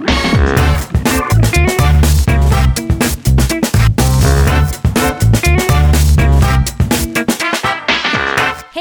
Hey,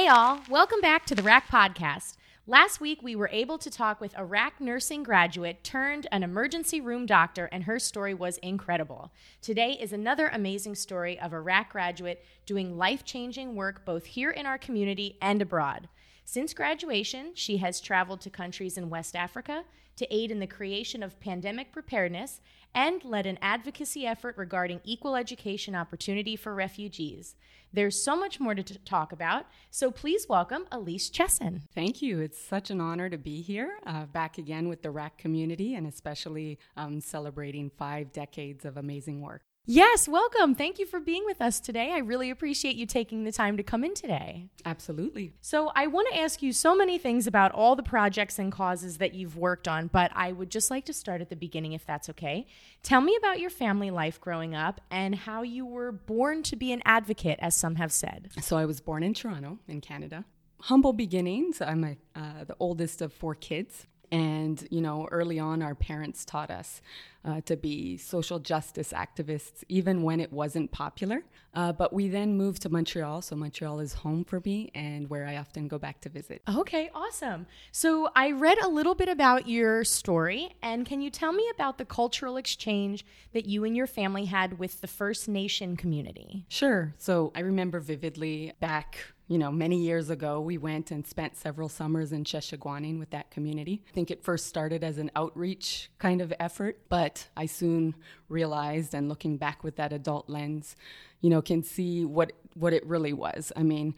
all, welcome back to the RAC podcast. Last week, we were able to talk with a RAC nursing graduate turned an emergency room doctor, and her story was incredible. Today is another amazing story of a RAC graduate doing life changing work both here in our community and abroad. Since graduation, she has traveled to countries in West Africa to aid in the creation of pandemic preparedness and led an advocacy effort regarding equal education opportunity for refugees. There's so much more to t- talk about, so please welcome Elise Chesson. Thank you. It's such an honor to be here, uh, back again with the RAC community, and especially um, celebrating five decades of amazing work. Yes, welcome. Thank you for being with us today. I really appreciate you taking the time to come in today. Absolutely. So, I want to ask you so many things about all the projects and causes that you've worked on, but I would just like to start at the beginning if that's okay. Tell me about your family life growing up and how you were born to be an advocate, as some have said. So, I was born in Toronto, in Canada. Humble beginnings. I'm a, uh, the oldest of four kids. And, you know, early on, our parents taught us uh, to be social justice activists, even when it wasn't popular. Uh, but we then moved to Montreal. So Montreal is home for me and where I often go back to visit. Okay, awesome. So I read a little bit about your story. And can you tell me about the cultural exchange that you and your family had with the First Nation community? Sure. So I remember vividly back you know, many years ago, we went and spent several summers in Sheshegwaning with that community. I think it first started as an outreach kind of effort, but I soon realized, and looking back with that adult lens, you know, can see what what it really was. I mean,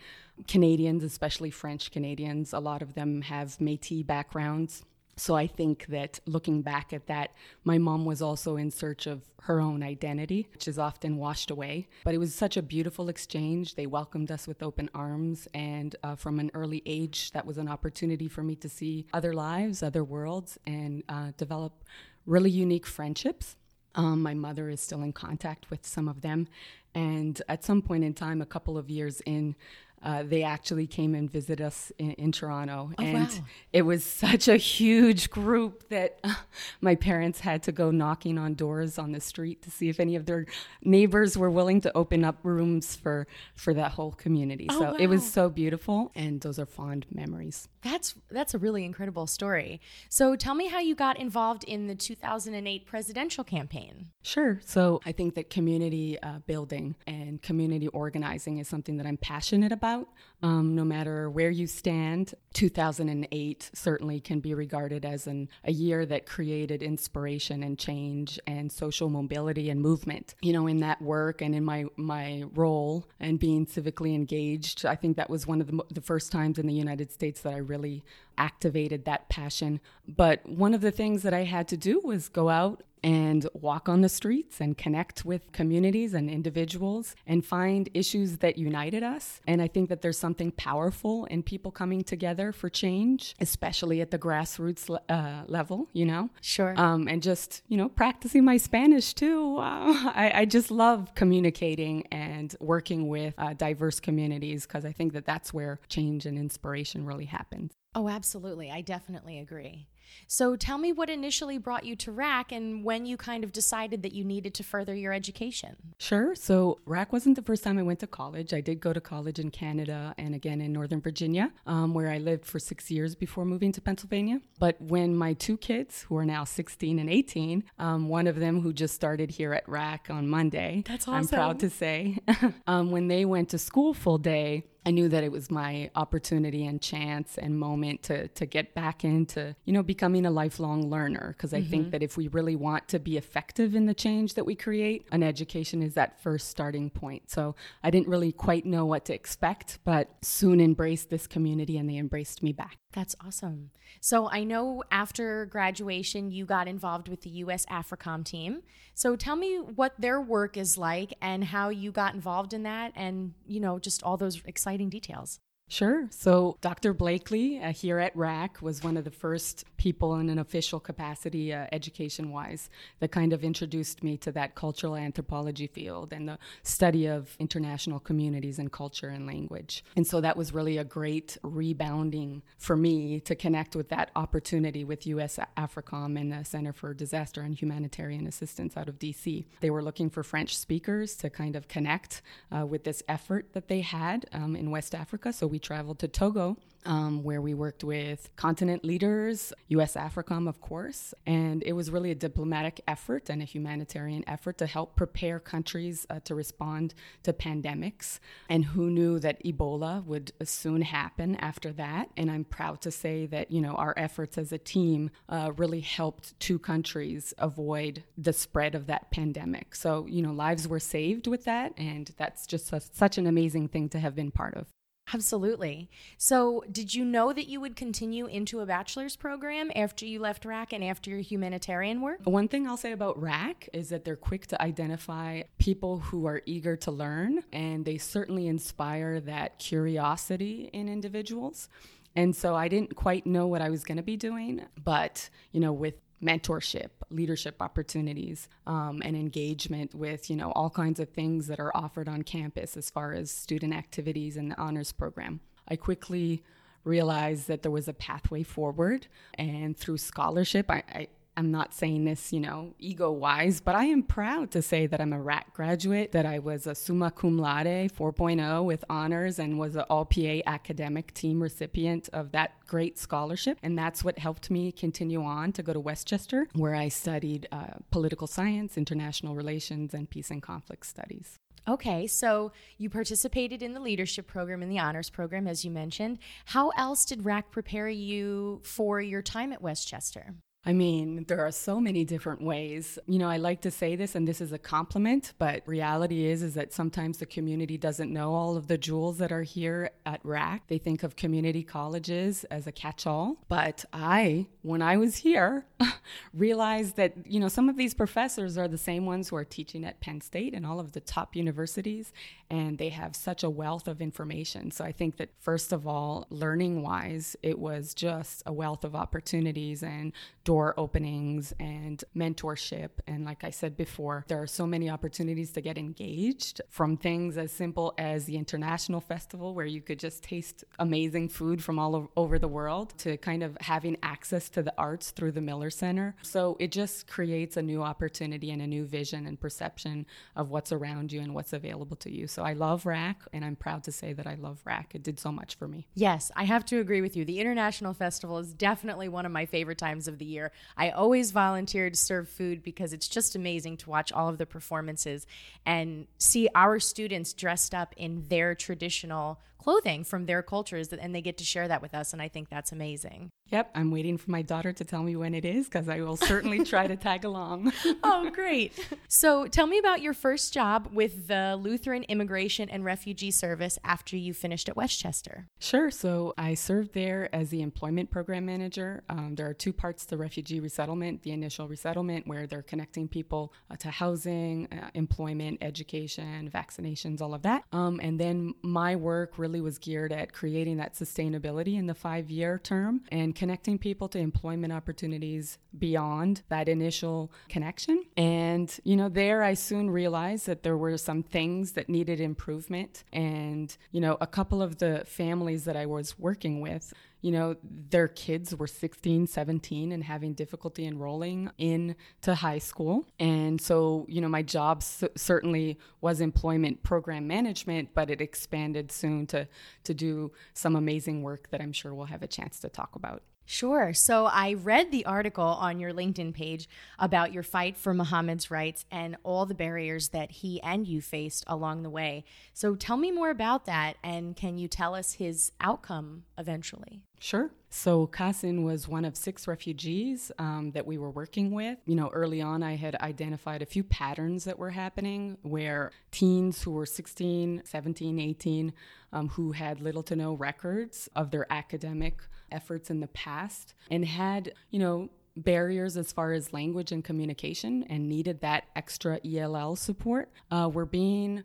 Canadians, especially French Canadians, a lot of them have Métis backgrounds. So I think that looking back at that, my mom was also in search of her own identity, which is often washed away. But it was such a beautiful exchange. They welcomed us with open arms. And uh, from an early age, that was an opportunity for me to see other lives, other worlds, and uh, develop really unique friendships. Um, my mother is still in contact with some of them. And at some point in time, a couple of years in, uh, they actually came and visited us in, in Toronto. Oh, and wow. it was such a huge group that uh, my parents had to go knocking on doors on the street to see if any of their neighbors were willing to open up rooms for, for that whole community. Oh, so it was so beautiful, and those are fond memories. That's that's a really incredible story. So tell me how you got involved in the 2008 presidential campaign. Sure. So I think that community uh, building and community organizing is something that I'm passionate about about um, no matter where you stand, 2008 certainly can be regarded as an, a year that created inspiration and change and social mobility and movement. You know, in that work and in my, my role and being civically engaged, I think that was one of the, the first times in the United States that I really activated that passion. But one of the things that I had to do was go out and walk on the streets and connect with communities and individuals and find issues that united us. And I think that there's something powerful in people coming together for change, especially at the grassroots le- uh, level, you know? Sure. Um, and just, you know, practicing my Spanish too. Uh, I, I just love communicating and working with uh, diverse communities because I think that that's where change and inspiration really happens. Oh, absolutely. I definitely agree. So tell me what initially brought you to RAC and when you kind of decided that you needed to further your education. Sure. So RAC wasn't the first time I went to college. I did go to college in Canada and again in Northern Virginia, um, where I lived for six years before moving to Pennsylvania. But when my two kids, who are now 16 and 18, um, one of them who just started here at RAC on Monday, That's I'm proud to say, um, when they went to school full day, I knew that it was my opportunity and chance and moment to to get back into, you know, becoming a lifelong learner because I think mm-hmm. that if we really want to be effective in the change that we create, an education is that first starting point. So I didn't really quite know what to expect, but soon embraced this community and they embraced me back. That's awesome. So I know after graduation, you got involved with the U.S. AFRICOM team. So tell me what their work is like and how you got involved in that and, you know, just all those exciting details. Sure. So, Dr. Blakely uh, here at RAC was one of the first people in an official capacity, uh, education wise, that kind of introduced me to that cultural anthropology field and the study of international communities and culture and language. And so, that was really a great rebounding for me to connect with that opportunity with US AFRICOM and the Center for Disaster and Humanitarian Assistance out of DC. They were looking for French speakers to kind of connect uh, with this effort that they had um, in West Africa. So, we traveled to Togo, um, where we worked with continent leaders, US AFRICOM, of course. And it was really a diplomatic effort and a humanitarian effort to help prepare countries uh, to respond to pandemics. And who knew that Ebola would soon happen after that? And I'm proud to say that, you know, our efforts as a team uh, really helped two countries avoid the spread of that pandemic. So, you know, lives were saved with that. And that's just a, such an amazing thing to have been part of. Absolutely. So, did you know that you would continue into a bachelor's program after you left RAC and after your humanitarian work? One thing I'll say about RAC is that they're quick to identify people who are eager to learn, and they certainly inspire that curiosity in individuals. And so I didn't quite know what I was going to be doing, but you know, with mentorship, leadership opportunities, um, and engagement with you know all kinds of things that are offered on campus as far as student activities and the honors program. I quickly realized that there was a pathway forward, and through scholarship, I, I I'm not saying this, you know, ego wise, but I am proud to say that I'm a RAC graduate, that I was a summa cum laude 4.0 with honors and was an all PA academic team recipient of that great scholarship. And that's what helped me continue on to go to West Chester, where I studied uh, political science, international relations, and peace and conflict studies. Okay, so you participated in the leadership program and the honors program, as you mentioned. How else did RAC prepare you for your time at West Chester? I mean, there are so many different ways. You know, I like to say this and this is a compliment, but reality is is that sometimes the community doesn't know all of the jewels that are here at RAC. They think of community colleges as a catch-all, but I, when I was here, realized that, you know, some of these professors are the same ones who are teaching at Penn State and all of the top universities, and they have such a wealth of information. So I think that first of all, learning-wise, it was just a wealth of opportunities and door openings and mentorship. And like I said before, there are so many opportunities to get engaged from things as simple as the International Festival, where you could just taste amazing food from all over the world, to kind of having access to the arts through the Miller Center. So it just creates a new opportunity and a new vision and perception of what's around you and what's available to you. So I love RAC, and I'm proud to say that I love RAC. It did so much for me. Yes, I have to agree with you. The International Festival is definitely one of my favorite times of the year year. I always volunteer to serve food because it's just amazing to watch all of the performances and see our students dressed up in their traditional clothing from their cultures and they get to share that with us and I think that's amazing. Yep, I'm waiting for my daughter to tell me when it is because I will certainly try to tag along. oh, great. So, tell me about your first job with the Lutheran Immigration and Refugee Service after you finished at West Chester. Sure. So, I served there as the employment program manager. Um, there are two parts to refugee resettlement the initial resettlement, where they're connecting people uh, to housing, uh, employment, education, vaccinations, all of that. Um, and then my work really was geared at creating that sustainability in the five year term and connecting people to employment opportunities beyond that initial connection. And, you know, there I soon realized that there were some things that needed improvement. And, you know, a couple of the families that I was working with, you know, their kids were 16, 17 and having difficulty enrolling in to high school. And so, you know, my job certainly was employment program management, but it expanded soon to, to do some amazing work that I'm sure we'll have a chance to talk about. Sure. So I read the article on your LinkedIn page about your fight for Muhammad's rights and all the barriers that he and you faced along the way. So tell me more about that and can you tell us his outcome eventually? Sure. So Kasin was one of six refugees um, that we were working with. You know, early on, I had identified a few patterns that were happening where teens who were 16, 17, 18, um, who had little to no records of their academic efforts in the past and had, you know, barriers as far as language and communication and needed that extra ELL support uh, were being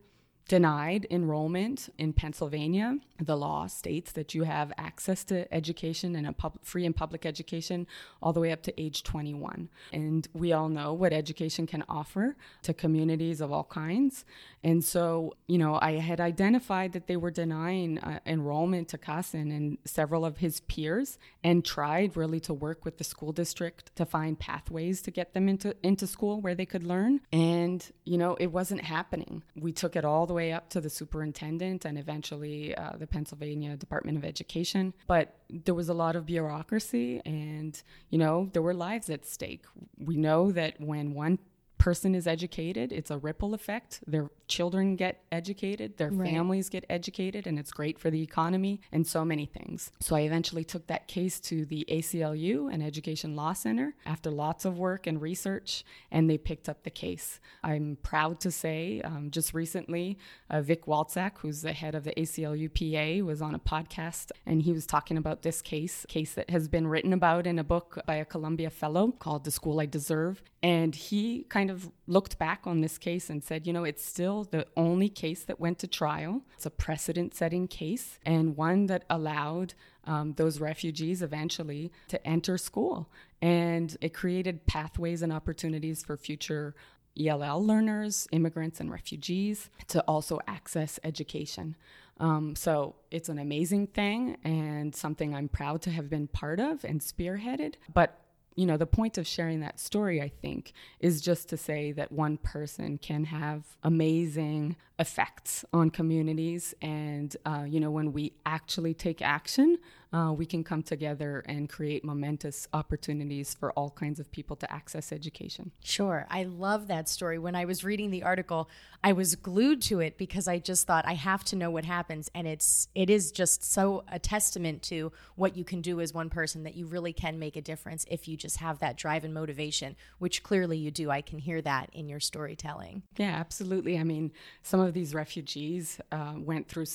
denied enrollment in Pennsylvania. The law states that you have access to education and a pub- free and public education all the way up to age 21. And we all know what education can offer to communities of all kinds. And so, you know, I had identified that they were denying uh, enrollment to Kasim and several of his peers and tried really to work with the school district to find pathways to get them into, into school where they could learn. And, you know, it wasn't happening. We took it all the way up to the superintendent and eventually uh, the Pennsylvania Department of Education. But there was a lot of bureaucracy and, you know, there were lives at stake. We know that when one person is educated, it's a ripple effect. Their children get educated, their right. families get educated, and it's great for the economy and so many things. So I eventually took that case to the ACLU and Education Law Center after lots of work and research, and they picked up the case. I'm proud to say, um, just recently, uh, Vic Walczak, who's the head of the ACLU PA, was on a podcast and he was talking about this case, case that has been written about in a book by a Columbia fellow called The School I Deserve. And he kind of looked back on this case and said, you know, it's still the only case that went to trial. It's a precedent setting case and one that allowed um, those refugees eventually to enter school. And it created pathways and opportunities for future ELL learners, immigrants, and refugees to also access education. Um, so it's an amazing thing and something I'm proud to have been part of and spearheaded. But you know, the point of sharing that story, I think, is just to say that one person can have amazing effects on communities. And, uh, you know, when we actually take action, uh, we can come together and create momentous opportunities for all kinds of people to access education. Sure. I love that story. When I was reading the article, I was glued to it because I just thought I have to know what happens. And it's, it is just so a testament to what you can do as one person that you really can make a difference if you just have that drive and motivation, which clearly you do. I can hear that in your storytelling. Yeah, absolutely. I mean, some of these refugees uh, went through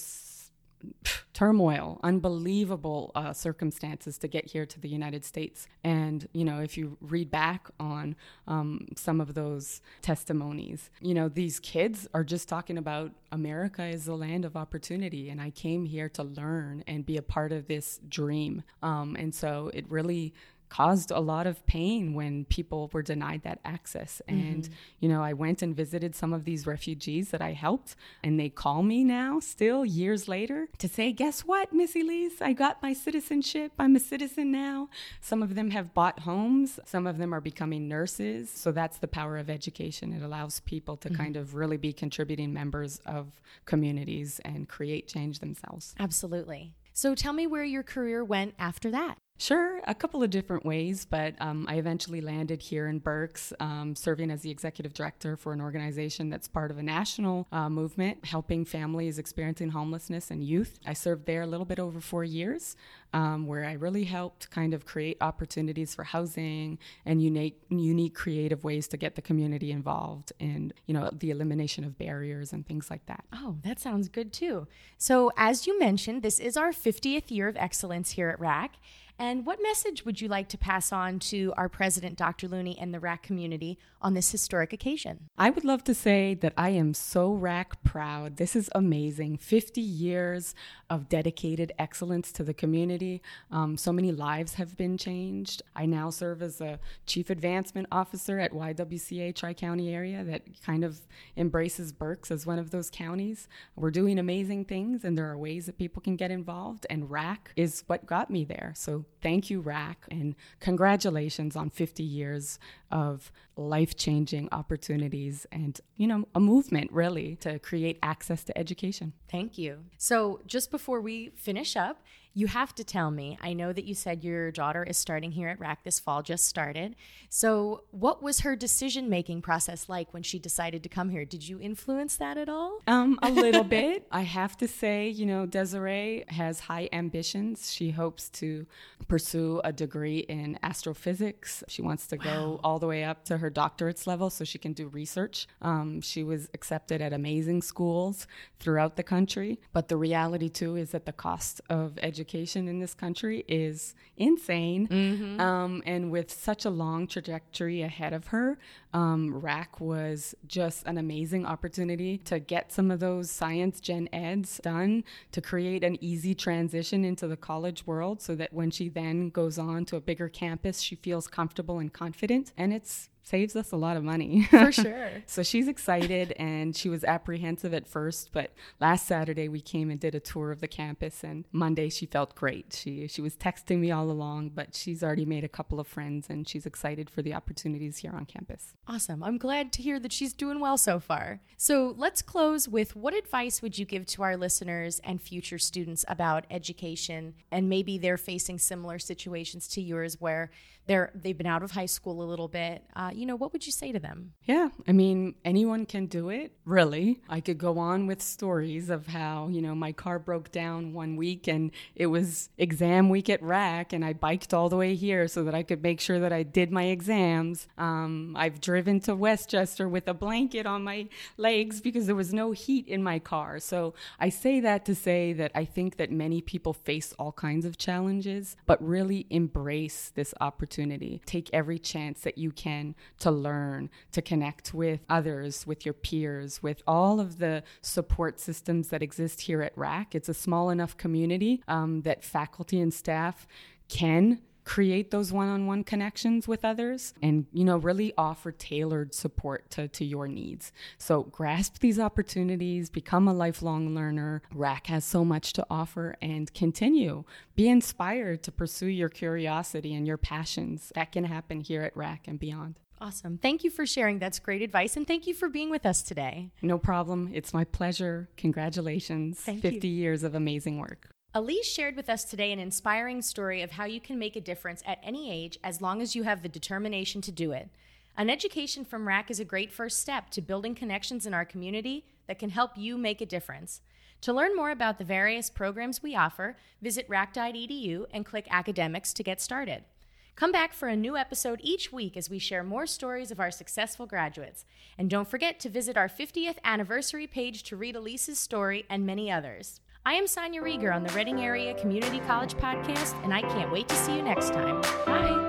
turmoil, unbelievable uh, circumstances to get here to the United States. And, you know, if you read back on um, some of those testimonies, you know, these kids are just talking about America is the land of opportunity. And I came here to learn and be a part of this dream. Um, and so it really caused a lot of pain when people were denied that access. And, mm-hmm. you know, I went and visited some of these refugees that I helped, and they call me now, still years later, to say, Guess what, Miss Elise? I got my citizenship. I'm a citizen now. Some of them have bought homes, some of them are becoming nurses. So that's the power of education. It allows people to mm-hmm. kind of really be contributing members of communities and create change themselves. Absolutely. So tell me where your career went after that. Sure, a couple of different ways, but um, I eventually landed here in Berks, um, serving as the executive director for an organization that's part of a national uh, movement helping families experiencing homelessness and youth. I served there a little bit over four years, um, where I really helped kind of create opportunities for housing and unique, unique creative ways to get the community involved in, you know, the elimination of barriers and things like that. Oh, that sounds good too. So, as you mentioned, this is our 50th year of excellence here at RAC. And what message would you like to pass on to our president, Dr. Looney, and the RAC community on this historic occasion? I would love to say that I am so RAC proud. This is amazing. 50 years of dedicated excellence to the community. Um, so many lives have been changed. I now serve as a chief advancement officer at YWCA Tri County area that kind of embraces Berks as one of those counties. We're doing amazing things, and there are ways that people can get involved, and RAC is what got me there. So thank you, RAC, and congratulations on 50 years of life changing opportunities and, you know, a movement really to create access to education. Thank you. So, just before we finish up, you have to tell me. I know that you said your daughter is starting here at RAC this fall, just started. So, what was her decision making process like when she decided to come here? Did you influence that at all? Um, a little bit. I have to say, you know, Desiree has high ambitions. She hopes to pursue a degree in astrophysics. She wants to go all the way up to her doctorate's level so she can do research. Um, she was accepted at amazing schools throughout the country. But the reality, too, is that the cost of education education in this country is insane. Mm-hmm. Um, and with such a long trajectory ahead of her, um, RAC was just an amazing opportunity to get some of those science gen eds done to create an easy transition into the college world so that when she then goes on to a bigger campus, she feels comfortable and confident. And it's saves us a lot of money. For sure. so she's excited and she was apprehensive at first, but last Saturday we came and did a tour of the campus and Monday she felt great. She she was texting me all along, but she's already made a couple of friends and she's excited for the opportunities here on campus. Awesome. I'm glad to hear that she's doing well so far. So, let's close with what advice would you give to our listeners and future students about education and maybe they're facing similar situations to yours where they're they've been out of high school a little bit. Uh, you know, what would you say to them? Yeah, I mean, anyone can do it. Really, I could go on with stories of how you know my car broke down one week and it was exam week at RAC, and I biked all the way here so that I could make sure that I did my exams. Um, I've driven to West Chester with a blanket on my legs because there was no heat in my car. So I say that to say that I think that many people face all kinds of challenges, but really embrace this opportunity opportunity. Take every chance that you can to learn, to connect with others, with your peers, with all of the support systems that exist here at RAC. It's a small enough community um, that faculty and staff can create those one-on-one connections with others and you know really offer tailored support to, to your needs. So grasp these opportunities become a lifelong learner. Rac has so much to offer and continue. Be inspired to pursue your curiosity and your passions that can happen here at rac and beyond Awesome. Thank you for sharing. That's great advice. And thank you for being with us today. No problem. It's my pleasure. Congratulations. Thank 50 you. years of amazing work. Elise shared with us today an inspiring story of how you can make a difference at any age as long as you have the determination to do it. An education from RAC is a great first step to building connections in our community that can help you make a difference. To learn more about the various programs we offer, visit rac.edu and click academics to get started. Come back for a new episode each week as we share more stories of our successful graduates. And don't forget to visit our 50th anniversary page to read Elise's story and many others. I am Sonia Rieger on the Reading Area Community College Podcast, and I can't wait to see you next time. Bye.